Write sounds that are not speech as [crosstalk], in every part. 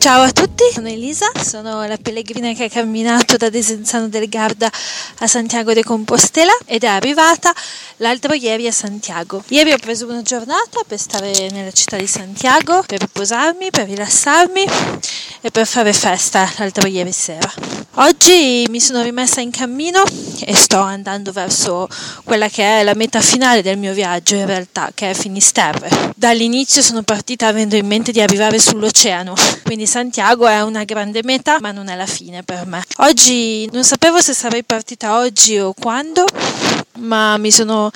Ciao a tutti, sono Elisa, sono la pellegrina che ha camminato da Desenzano del Garda a Santiago de Compostela ed è arrivata l'altro ieri a Santiago. Ieri ho preso una giornata per stare nella città di Santiago, per riposarmi, per rilassarmi e per fare festa l'altro ieri sera. Oggi mi sono rimessa in cammino e sto andando verso quella che è la meta finale del mio viaggio in realtà, che è Finisterre. Dall'inizio sono partita avendo in mente di arrivare sull'oceano, quindi Santiago è una grande meta, ma non è la fine per me. Oggi non sapevo se sarei partita oggi o quando, ma mi sono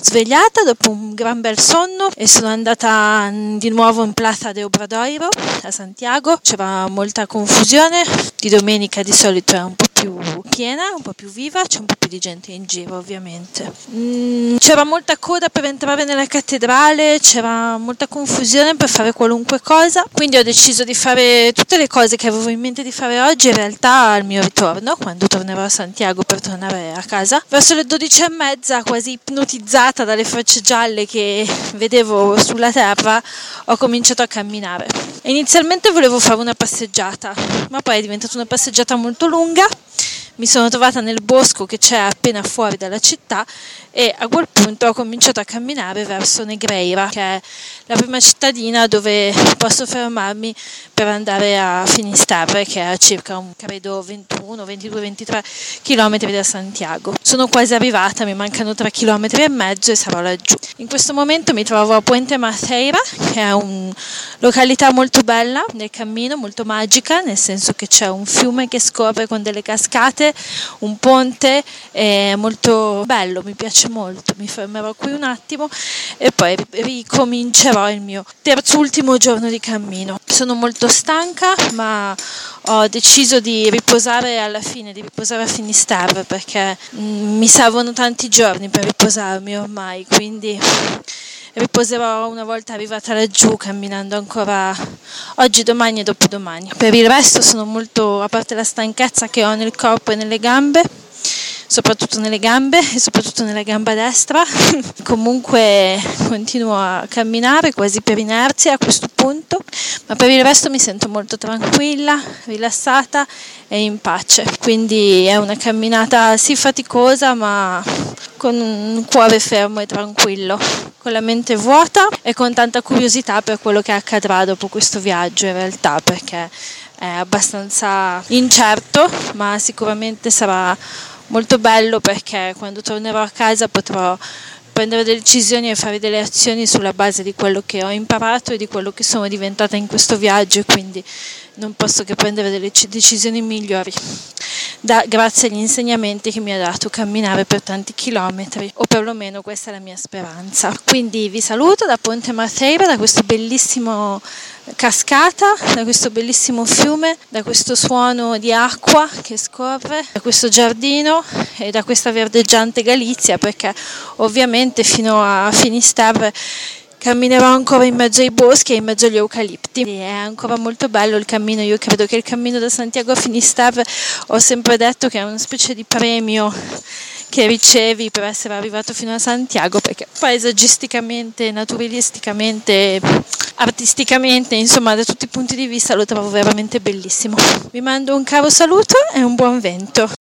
svegliata dopo un gran bel sonno e sono andata di nuovo in Plaza de Obradoiro a Santiago. C'era molta confusione, di domenica di solito è un po' più piena, un po' più viva, c'è un po' più di gente in giro ovviamente. Mm, c'era molta coda per entrare nella cattedrale, c'era molta confusione per fare qualunque cosa, quindi ho deciso di fare tutte le cose che avevo in mente di fare oggi in realtà al mio ritorno, quando tornerò a Santiago per tornare a casa. Verso le 12 e mezza, quasi ipnotizzata dalle facce gialle che vedevo sulla terra, ho cominciato a camminare. Inizialmente volevo fare una passeggiata, ma poi è diventata una passeggiata molto lunga mi sono trovata nel bosco che c'è appena fuori dalla città e a quel punto ho cominciato a camminare verso Negreira, che è la prima cittadina dove posso fermarmi per andare a Finisterre, che è a circa un, credo 21, 22, 23 km da Santiago. Sono quasi arrivata, mi mancano 3 km e mezzo e sarò laggiù. In questo momento mi trovo a Puente Maceira, che è una località molto bella nel cammino, molto magica, nel senso che c'è un fiume che scorre con delle cascate un ponte è molto bello, mi piace molto. Mi fermerò qui un attimo e poi ricomincerò il mio terzultimo giorno di cammino. Sono molto stanca, ma ho deciso di riposare alla fine, di riposare a Finisterre perché mm, mi servono tanti giorni per riposarmi ormai, quindi riposerò una volta arrivata laggiù camminando ancora oggi, domani e dopodomani. Per il resto sono molto, a parte la stanchezza che ho nel corpo e nelle gambe, soprattutto nelle gambe e soprattutto nella gamba destra. [laughs] Comunque continuo a camminare quasi per inerzia a questo punto, ma per il resto mi sento molto tranquilla, rilassata e in pace. Quindi è una camminata sì faticosa, ma con un cuore fermo e tranquillo, con la mente vuota e con tanta curiosità per quello che accadrà dopo questo viaggio in realtà, perché è abbastanza incerto, ma sicuramente sarà molto bello perché quando tornerò a casa potrò prendere delle decisioni e fare delle azioni sulla base di quello che ho imparato e di quello che sono diventata in questo viaggio e quindi non posso che prendere delle decisioni migliori da, grazie agli insegnamenti che mi ha dato camminare per tanti chilometri o perlomeno questa è la mia speranza. Quindi vi saluto da Ponte Maceira da questo bellissimo cascata, da questo bellissimo fiume, da questo suono di acqua che scorre, da questo giardino e da questa verdeggiante Galizia perché ovviamente fino a Finisterre camminerò ancora in mezzo ai boschi e in mezzo agli eucalipti. È ancora molto bello il cammino, io credo che il cammino da Santiago a Finisterre ho sempre detto che è una specie di premio che ricevi per essere arrivato fino a Santiago perché paesaggisticamente, naturalisticamente, artisticamente, insomma da tutti i punti di vista lo trovo veramente bellissimo. Vi mando un caro saluto e un buon vento.